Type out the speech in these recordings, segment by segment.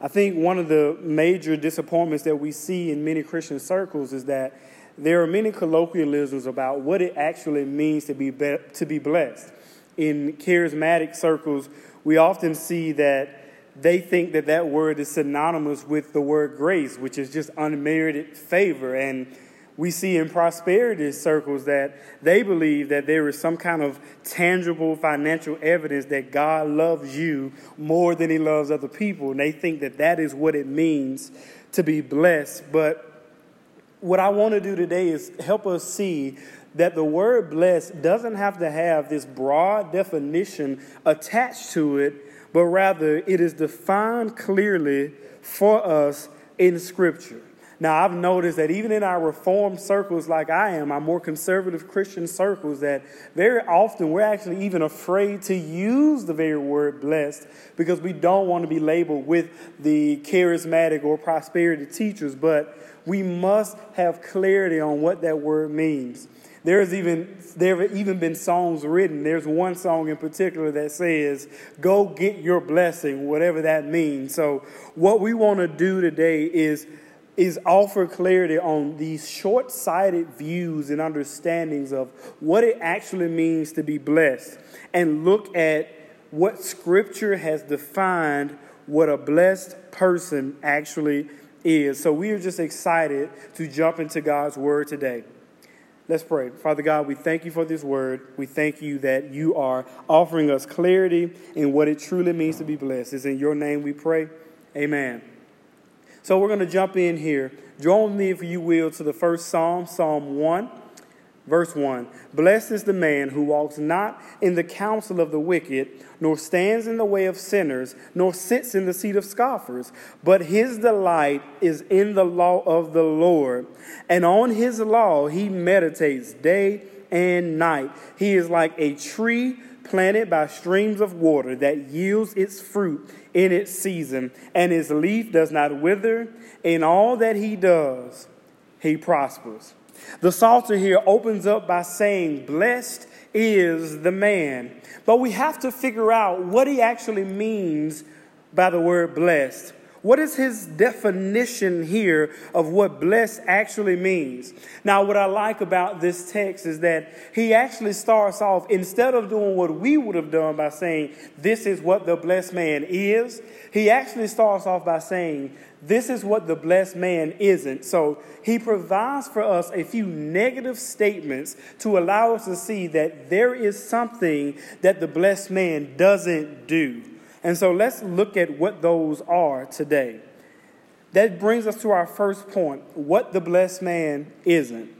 I think one of the major disappointments that we see in many Christian circles is that there are many colloquialisms about what it actually means to be, be to be blessed. In charismatic circles, we often see that they think that that word is synonymous with the word grace, which is just unmerited favor. And we see in prosperity circles that they believe that there is some kind of tangible financial evidence that God loves you more than he loves other people. And they think that that is what it means to be blessed. But what I want to do today is help us see that the word blessed doesn't have to have this broad definition attached to it, but rather it is defined clearly for us in Scripture. Now, I've noticed that even in our reformed circles, like I am, our more conservative Christian circles, that very often we're actually even afraid to use the very word blessed because we don't want to be labeled with the charismatic or prosperity teachers. But we must have clarity on what that word means. There's even there have even been songs written. There's one song in particular that says, "Go get your blessing," whatever that means. So, what we want to do today is is offer clarity on these short-sighted views and understandings of what it actually means to be blessed and look at what scripture has defined what a blessed person actually is. So we are just excited to jump into God's word today. Let's pray. Father God, we thank you for this word. We thank you that you are offering us clarity in what it truly means to be blessed. It's in your name we pray. Amen. So we're going to jump in here. Join me, if you will, to the first Psalm, Psalm 1. Verse 1 Blessed is the man who walks not in the counsel of the wicked, nor stands in the way of sinners, nor sits in the seat of scoffers, but his delight is in the law of the Lord. And on his law he meditates day and night. He is like a tree planted by streams of water that yields its fruit in its season, and his leaf does not wither. In all that he does, he prospers. The Psalter here opens up by saying, Blessed is the man. But we have to figure out what he actually means by the word blessed. What is his definition here of what blessed actually means? Now, what I like about this text is that he actually starts off, instead of doing what we would have done by saying, This is what the blessed man is, he actually starts off by saying, This is what the blessed man isn't. So he provides for us a few negative statements to allow us to see that there is something that the blessed man doesn't do. And so let's look at what those are today. That brings us to our first point what the blessed man isn't.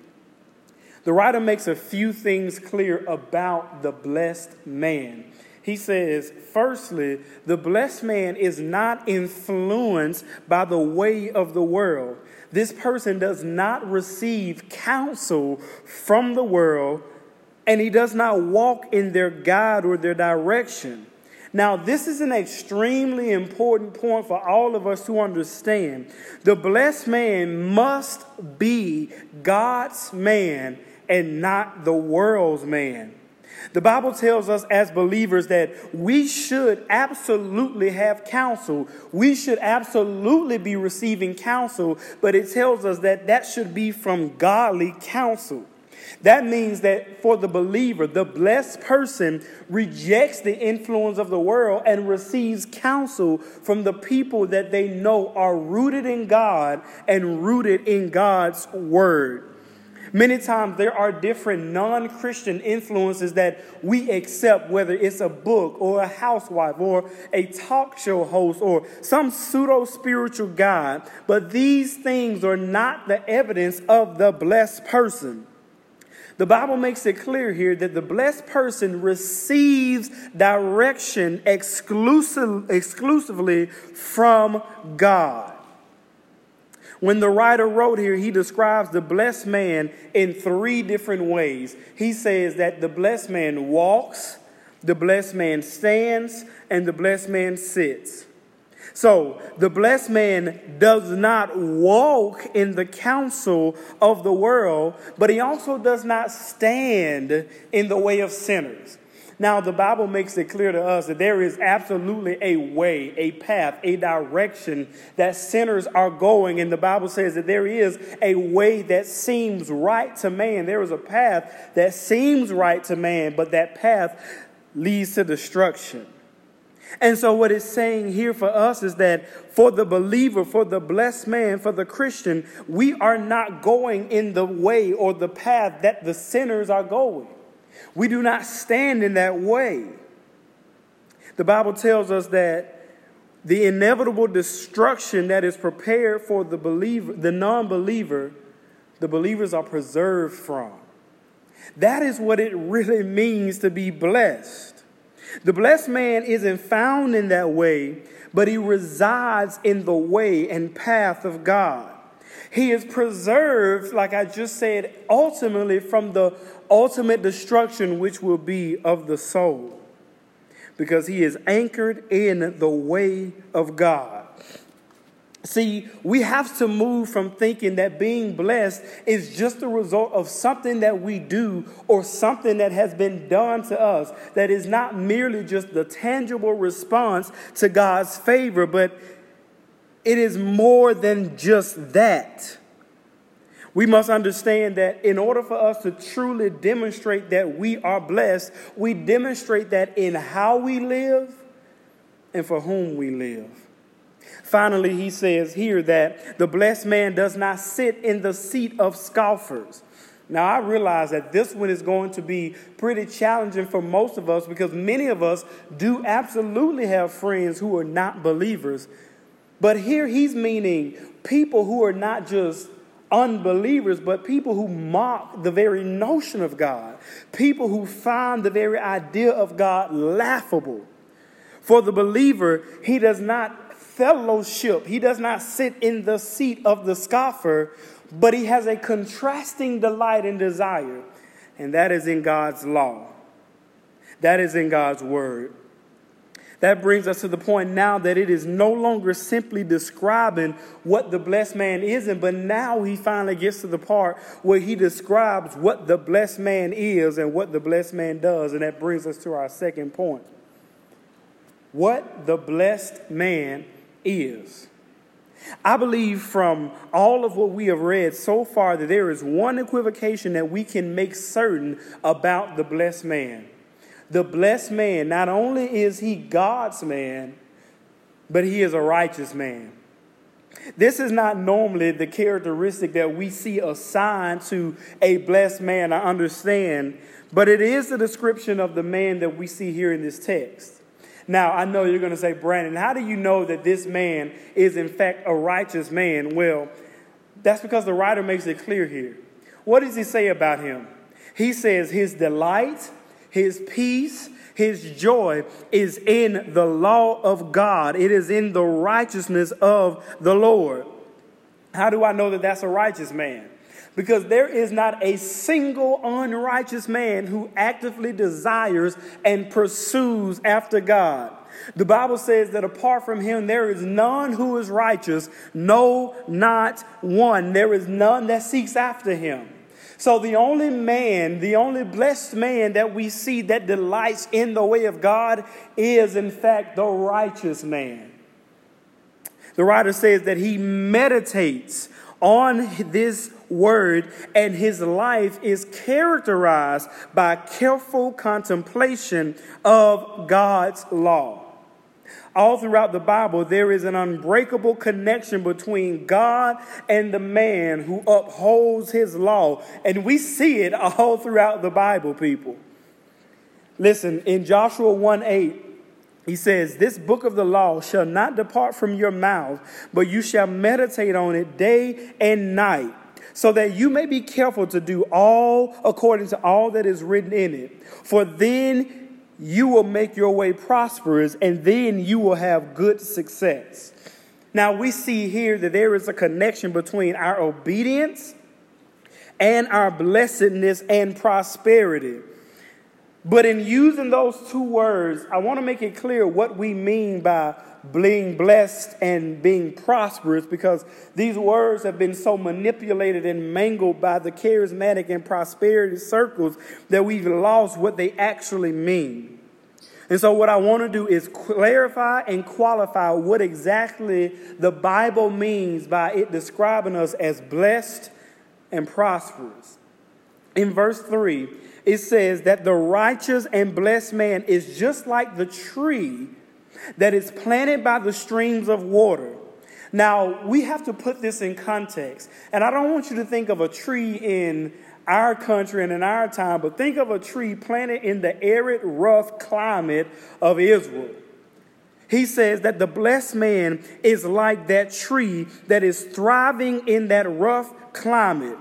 The writer makes a few things clear about the blessed man. He says, firstly, the blessed man is not influenced by the way of the world. This person does not receive counsel from the world, and he does not walk in their guide or their direction. Now, this is an extremely important point for all of us to understand. The blessed man must be God's man and not the world's man. The Bible tells us as believers that we should absolutely have counsel. We should absolutely be receiving counsel, but it tells us that that should be from godly counsel. That means that for the believer, the blessed person rejects the influence of the world and receives counsel from the people that they know are rooted in God and rooted in God's word. Many times there are different non Christian influences that we accept, whether it's a book or a housewife or a talk show host or some pseudo spiritual guide, but these things are not the evidence of the blessed person. The Bible makes it clear here that the blessed person receives direction exclusive, exclusively from God. When the writer wrote here, he describes the blessed man in three different ways. He says that the blessed man walks, the blessed man stands, and the blessed man sits. So the blessed man does not walk in the counsel of the world, but he also does not stand in the way of sinners. Now, the Bible makes it clear to us that there is absolutely a way, a path, a direction that sinners are going. And the Bible says that there is a way that seems right to man. There is a path that seems right to man, but that path leads to destruction. And so, what it's saying here for us is that for the believer, for the blessed man, for the Christian, we are not going in the way or the path that the sinners are going. We do not stand in that way. The Bible tells us that the inevitable destruction that is prepared for the believer, the non-believer, the believers are preserved from. That is what it really means to be blessed. The blessed man isn't found in that way, but he resides in the way and path of God. He is preserved, like I just said, ultimately from the ultimate destruction, which will be of the soul, because he is anchored in the way of God. See, we have to move from thinking that being blessed is just a result of something that we do or something that has been done to us, that is not merely just the tangible response to God's favor, but it is more than just that. We must understand that in order for us to truly demonstrate that we are blessed, we demonstrate that in how we live and for whom we live. Finally, he says here that the blessed man does not sit in the seat of scoffers. Now, I realize that this one is going to be pretty challenging for most of us because many of us do absolutely have friends who are not believers. But here he's meaning people who are not just unbelievers, but people who mock the very notion of God, people who find the very idea of God laughable. For the believer, he does not fellowship. He does not sit in the seat of the scoffer, but he has a contrasting delight and desire, and that is in God's law. That is in God's word. That brings us to the point now that it is no longer simply describing what the blessed man isn't, but now he finally gets to the part where he describes what the blessed man is and what the blessed man does. And that brings us to our second point. What the blessed man is. I believe from all of what we have read so far that there is one equivocation that we can make certain about the blessed man. The blessed man, not only is he God's man, but he is a righteous man. This is not normally the characteristic that we see assigned to a blessed man, I understand, but it is the description of the man that we see here in this text. Now, I know you're going to say, Brandon, how do you know that this man is in fact a righteous man? Well, that's because the writer makes it clear here. What does he say about him? He says his delight, his peace, his joy is in the law of God. It is in the righteousness of the Lord. How do I know that that's a righteous man? Because there is not a single unrighteous man who actively desires and pursues after God. The Bible says that apart from him, there is none who is righteous, no, not one. There is none that seeks after him. So, the only man, the only blessed man that we see that delights in the way of God is, in fact, the righteous man. The writer says that he meditates on this word, and his life is characterized by careful contemplation of God's law. All throughout the Bible, there is an unbreakable connection between God and the man who upholds his law. And we see it all throughout the Bible, people. Listen, in Joshua 1 8, he says, This book of the law shall not depart from your mouth, but you shall meditate on it day and night, so that you may be careful to do all according to all that is written in it. For then you will make your way prosperous, and then you will have good success. Now, we see here that there is a connection between our obedience and our blessedness and prosperity. But in using those two words, I want to make it clear what we mean by being blessed and being prosperous because these words have been so manipulated and mangled by the charismatic and prosperity circles that we've lost what they actually mean. And so, what I want to do is clarify and qualify what exactly the Bible means by it describing us as blessed and prosperous. In verse 3, it says that the righteous and blessed man is just like the tree that is planted by the streams of water. Now, we have to put this in context. And I don't want you to think of a tree in our country and in our time, but think of a tree planted in the arid, rough climate of Israel. He says that the blessed man is like that tree that is thriving in that rough climate.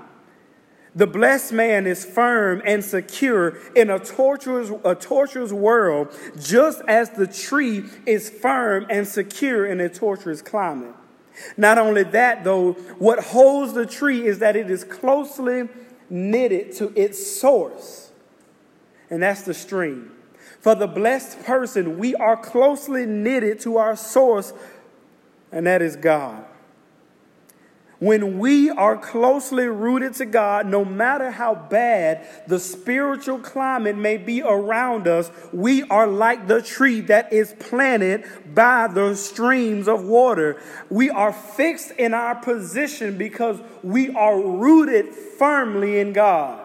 The blessed man is firm and secure in a tortuous, a tortuous world, just as the tree is firm and secure in a tortuous climate. Not only that, though, what holds the tree is that it is closely knitted to its source, and that's the stream. For the blessed person, we are closely knitted to our source, and that is God. When we are closely rooted to God, no matter how bad the spiritual climate may be around us, we are like the tree that is planted by the streams of water. We are fixed in our position because we are rooted firmly in God.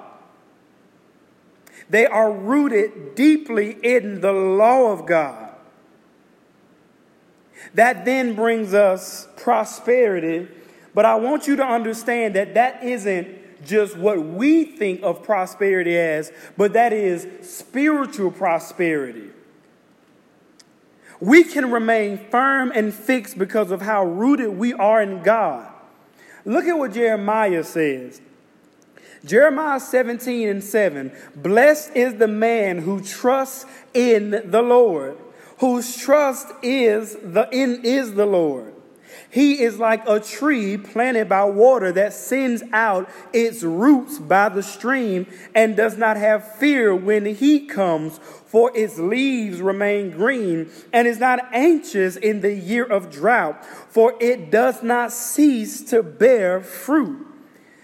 They are rooted deeply in the law of God. That then brings us prosperity but I want you to understand that that isn't just what we think of prosperity as, but that is spiritual prosperity. We can remain firm and fixed because of how rooted we are in God. Look at what Jeremiah says. Jeremiah 17 and 7 Blessed is the man who trusts in the Lord, whose trust is the, in, is the Lord. He is like a tree planted by water that sends out its roots by the stream and does not have fear when heat comes, for its leaves remain green, and is not anxious in the year of drought, for it does not cease to bear fruit.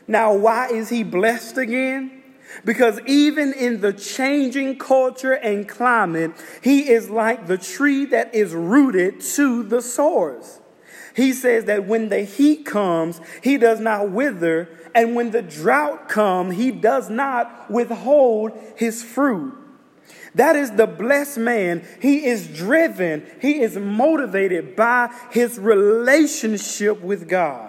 Now, why is he blessed again? Because even in the changing culture and climate, he is like the tree that is rooted to the source. He says that when the heat comes, he does not wither, and when the drought comes, he does not withhold his fruit. That is the blessed man. He is driven, he is motivated by his relationship with God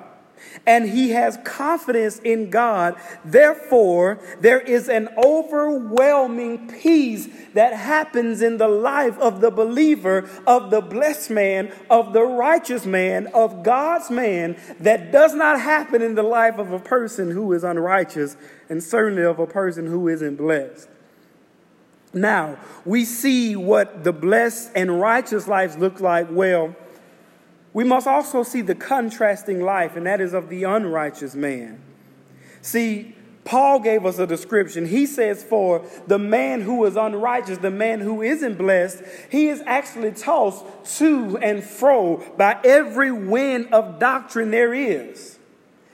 and he has confidence in God. Therefore, there is an overwhelming peace that happens in the life of the believer, of the blessed man, of the righteous man, of God's man, that does not happen in the life of a person who is unrighteous, and certainly of a person who isn't blessed. Now, we see what the blessed and righteous lives look like. Well, we must also see the contrasting life, and that is of the unrighteous man. See, Paul gave us a description. He says, For the man who is unrighteous, the man who isn't blessed, he is actually tossed to and fro by every wind of doctrine there is.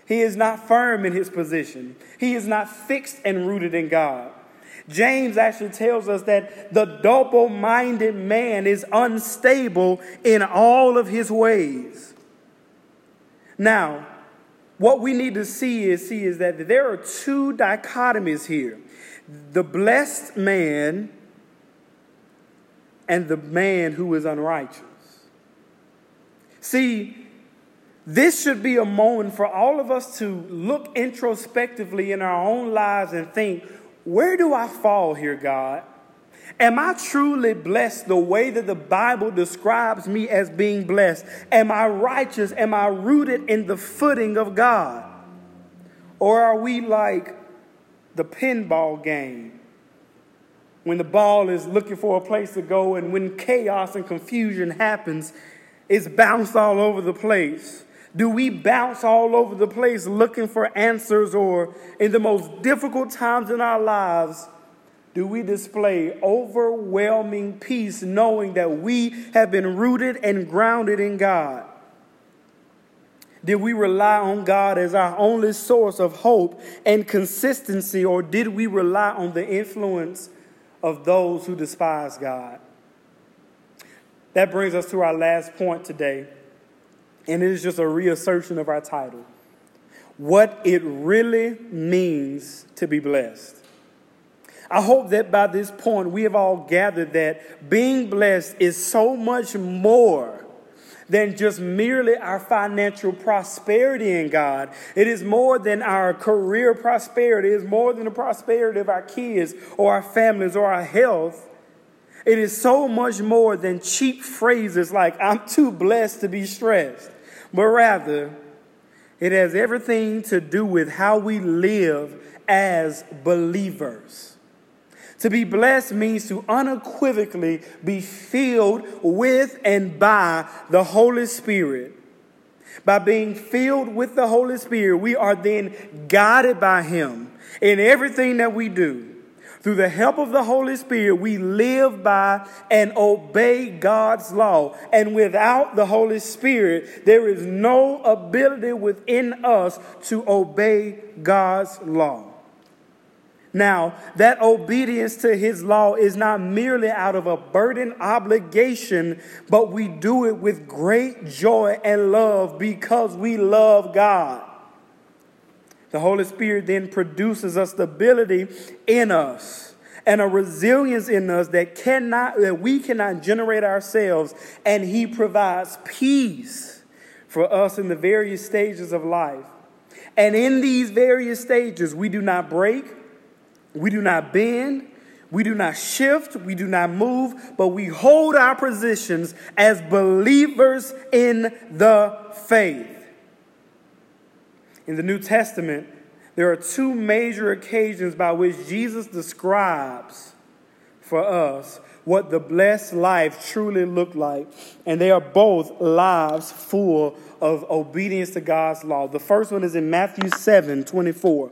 He is not firm in his position, he is not fixed and rooted in God. James actually tells us that the double minded man is unstable in all of his ways. Now, what we need to see is see is that there are two dichotomies here. The blessed man and the man who is unrighteous. See, this should be a moment for all of us to look introspectively in our own lives and think, where do I fall here, God? Am I truly blessed the way that the Bible describes me as being blessed? Am I righteous? Am I rooted in the footing of God? Or are we like the pinball game? When the ball is looking for a place to go, and when chaos and confusion happens, it's bounced all over the place. Do we bounce all over the place looking for answers, or in the most difficult times in our lives, do we display overwhelming peace knowing that we have been rooted and grounded in God? Did we rely on God as our only source of hope and consistency, or did we rely on the influence of those who despise God? That brings us to our last point today, and it is just a reassertion of our title what it really means to be blessed. I hope that by this point we have all gathered that being blessed is so much more than just merely our financial prosperity in God. It is more than our career prosperity, it is more than the prosperity of our kids or our families or our health. It is so much more than cheap phrases like, I'm too blessed to be stressed, but rather, it has everything to do with how we live as believers. To be blessed means to unequivocally be filled with and by the Holy Spirit. By being filled with the Holy Spirit, we are then guided by Him in everything that we do. Through the help of the Holy Spirit, we live by and obey God's law. And without the Holy Spirit, there is no ability within us to obey God's law. Now, that obedience to his law is not merely out of a burden obligation, but we do it with great joy and love because we love God. The Holy Spirit then produces a stability in us and a resilience in us that cannot that we cannot generate ourselves and he provides peace for us in the various stages of life. And in these various stages, we do not break, we do not bend, we do not shift, we do not move, but we hold our positions as believers in the faith. In the New Testament, there are two major occasions by which Jesus describes for us what the blessed life truly looked like. And they are both lives full of obedience to God's law. The first one is in Matthew 7 24.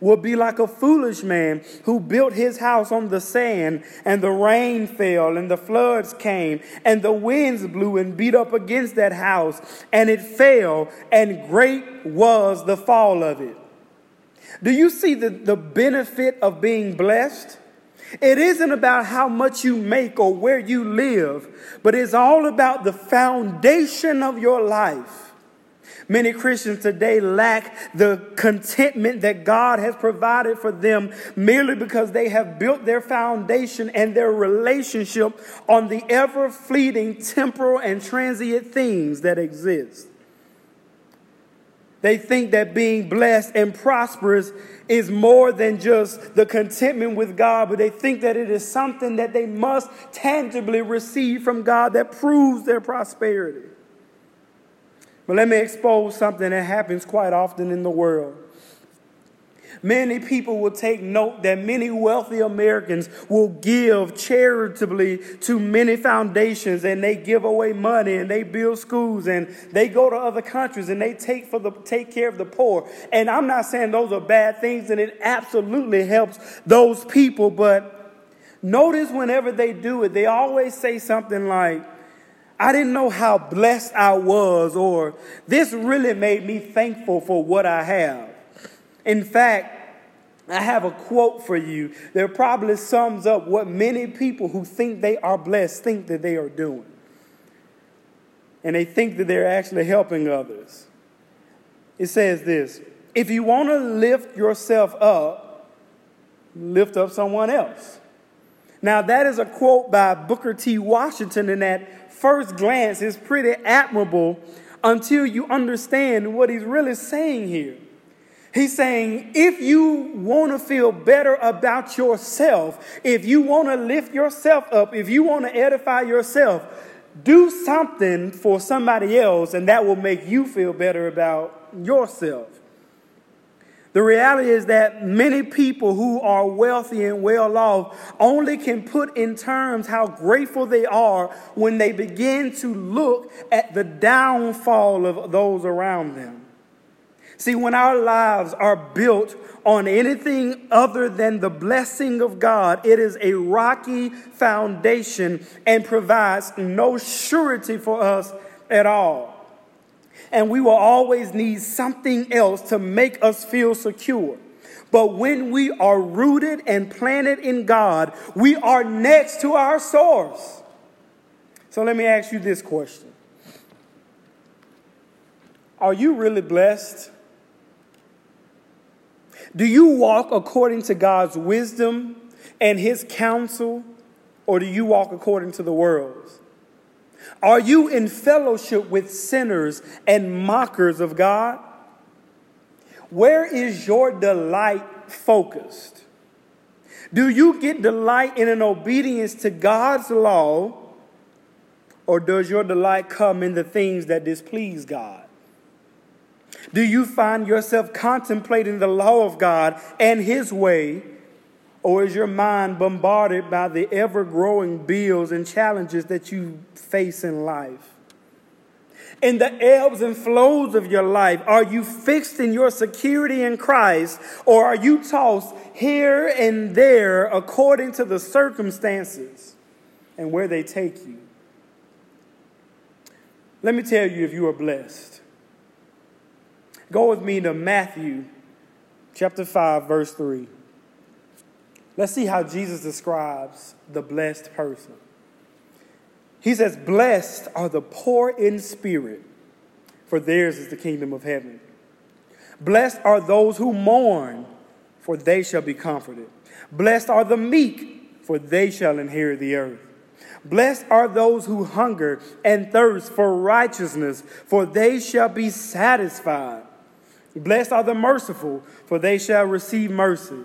will be like a foolish man who built his house on the sand, and the rain fell, and the floods came, and the winds blew and beat up against that house, and it fell, and great was the fall of it. Do you see the, the benefit of being blessed? It isn't about how much you make or where you live, but it's all about the foundation of your life. Many Christians today lack the contentment that God has provided for them merely because they have built their foundation and their relationship on the ever fleeting temporal and transient things that exist. They think that being blessed and prosperous is more than just the contentment with God, but they think that it is something that they must tangibly receive from God that proves their prosperity. But let me expose something that happens quite often in the world. Many people will take note that many wealthy Americans will give charitably to many foundations and they give away money and they build schools and they go to other countries and they take for the take care of the poor. And I'm not saying those are bad things and it absolutely helps those people, but notice whenever they do it, they always say something like I didn't know how blessed I was, or this really made me thankful for what I have. In fact, I have a quote for you that probably sums up what many people who think they are blessed think that they are doing. And they think that they're actually helping others. It says this If you want to lift yourself up, lift up someone else. Now, that is a quote by Booker T. Washington, and that first glance is pretty admirable until you understand what he's really saying here. He's saying, if you want to feel better about yourself, if you want to lift yourself up, if you want to edify yourself, do something for somebody else, and that will make you feel better about yourself. The reality is that many people who are wealthy and well off only can put in terms how grateful they are when they begin to look at the downfall of those around them. See, when our lives are built on anything other than the blessing of God, it is a rocky foundation and provides no surety for us at all. And we will always need something else to make us feel secure. But when we are rooted and planted in God, we are next to our source. So let me ask you this question Are you really blessed? Do you walk according to God's wisdom and his counsel, or do you walk according to the world's? Are you in fellowship with sinners and mockers of God? Where is your delight focused? Do you get delight in an obedience to God's law, or does your delight come in the things that displease God? Do you find yourself contemplating the law of God and His way, or is your mind bombarded by the ever growing bills and challenges that you face in life? In the ebbs and flows of your life, are you fixed in your security in Christ, or are you tossed here and there according to the circumstances and where they take you? Let me tell you if you are blessed. Go with me to Matthew chapter 5, verse 3. Let's see how Jesus describes the blessed person. He says, Blessed are the poor in spirit, for theirs is the kingdom of heaven. Blessed are those who mourn, for they shall be comforted. Blessed are the meek, for they shall inherit the earth. Blessed are those who hunger and thirst for righteousness, for they shall be satisfied. Blessed are the merciful, for they shall receive mercy.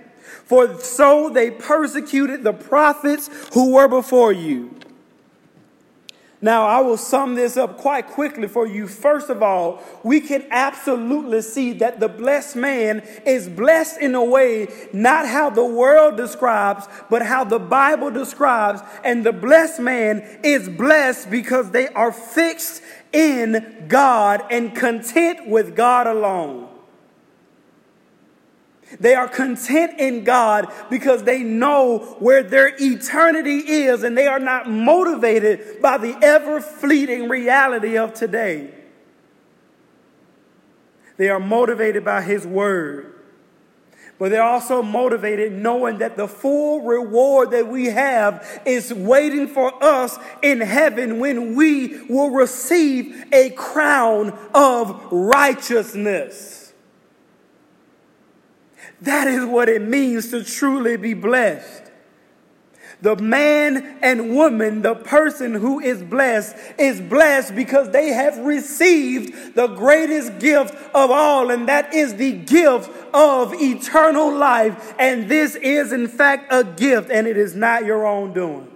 For so they persecuted the prophets who were before you. Now, I will sum this up quite quickly for you. First of all, we can absolutely see that the blessed man is blessed in a way not how the world describes, but how the Bible describes. And the blessed man is blessed because they are fixed in God and content with God alone. They are content in God because they know where their eternity is and they are not motivated by the ever fleeting reality of today. They are motivated by His Word. But they're also motivated knowing that the full reward that we have is waiting for us in heaven when we will receive a crown of righteousness. That is what it means to truly be blessed. The man and woman, the person who is blessed, is blessed because they have received the greatest gift of all, and that is the gift of eternal life. And this is, in fact, a gift, and it is not your own doing.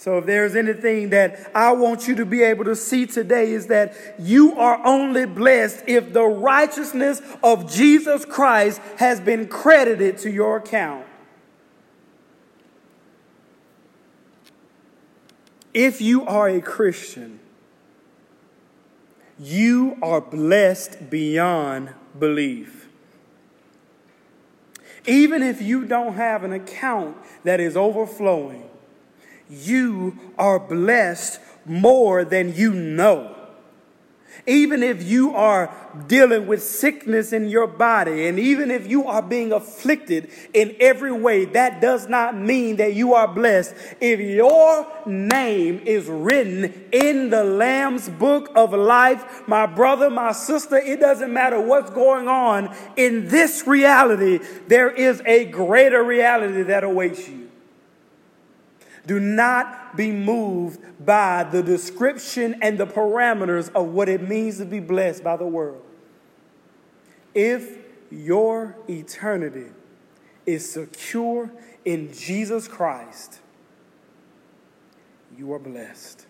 So, if there's anything that I want you to be able to see today, is that you are only blessed if the righteousness of Jesus Christ has been credited to your account. If you are a Christian, you are blessed beyond belief. Even if you don't have an account that is overflowing, you are blessed more than you know. Even if you are dealing with sickness in your body, and even if you are being afflicted in every way, that does not mean that you are blessed. If your name is written in the Lamb's book of life, my brother, my sister, it doesn't matter what's going on in this reality, there is a greater reality that awaits you. Do not be moved by the description and the parameters of what it means to be blessed by the world. If your eternity is secure in Jesus Christ, you are blessed.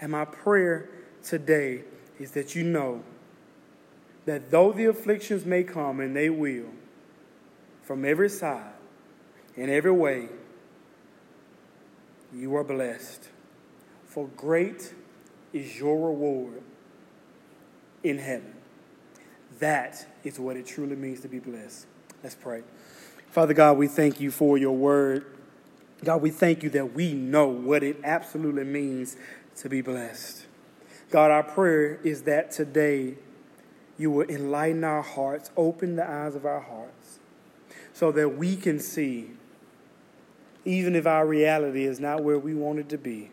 And my prayer today is that you know that though the afflictions may come, and they will, from every side, in every way, you are blessed. For great is your reward in heaven. That is what it truly means to be blessed. Let's pray. Father God, we thank you for your word. God, we thank you that we know what it absolutely means to be blessed. God, our prayer is that today you will enlighten our hearts, open the eyes of our hearts, so that we can see even if our reality is not where we want it to be,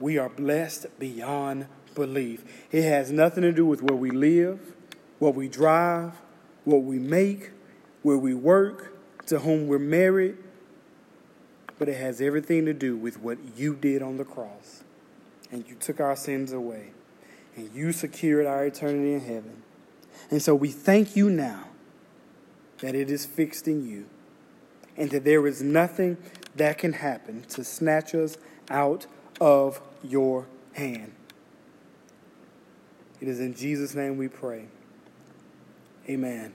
we are blessed beyond belief. It has nothing to do with where we live, what we drive, what we make, where we work, to whom we're married, but it has everything to do with what you did on the cross. And you took our sins away, and you secured our eternity in heaven. And so we thank you now that it is fixed in you, and that there is nothing that can happen to snatch us out of your hand. It is in Jesus' name we pray. Amen.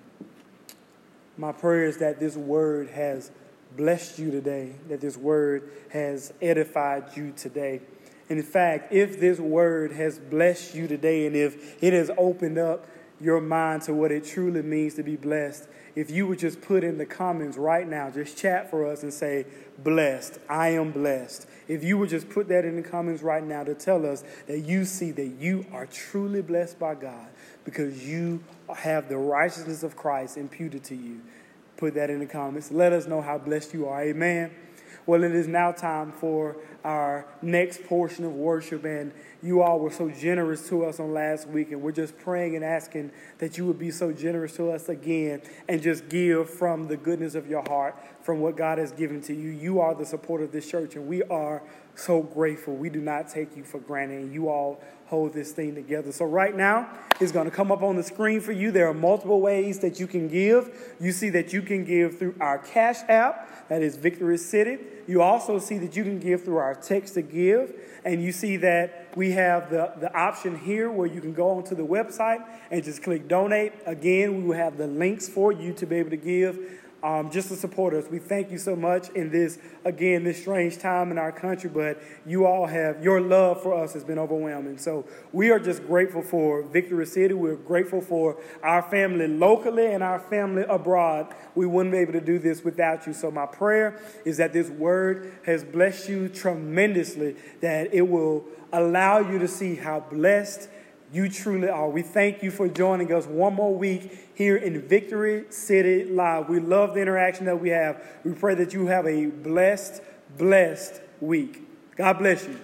My prayer is that this word has blessed you today, that this word has edified you today. In fact, if this word has blessed you today and if it has opened up your mind to what it truly means to be blessed, if you would just put in the comments right now, just chat for us and say, blessed, I am blessed. If you would just put that in the comments right now to tell us that you see that you are truly blessed by God because you have the righteousness of Christ imputed to you. Put that in the comments. Let us know how blessed you are. Amen. Well, it is now time for our next portion of worship. And you all were so generous to us on last week. And we're just praying and asking that you would be so generous to us again and just give from the goodness of your heart, from what God has given to you. You are the support of this church, and we are so grateful. We do not take you for granted. And you all hold this thing together. So, right now, it's going to come up on the screen for you. There are multiple ways that you can give. You see that you can give through our Cash App, that is Victory City. You also see that you can give through our text to give. And you see that we have the, the option here where you can go onto the website and just click donate. Again, we will have the links for you to be able to give um, just to support us. We thank you so much in this, again, this strange time in our country, but you all have, your love for us has been overwhelming. So we are just grateful for Victory City. We're grateful for our family locally and our family abroad. We wouldn't be able to do this without you. So my prayer is that this word has blessed you tremendously, that it will allow you to see how blessed you truly are. We thank you for joining us one more week here in Victory City Live. We love the interaction that we have. We pray that you have a blessed, blessed week. God bless you.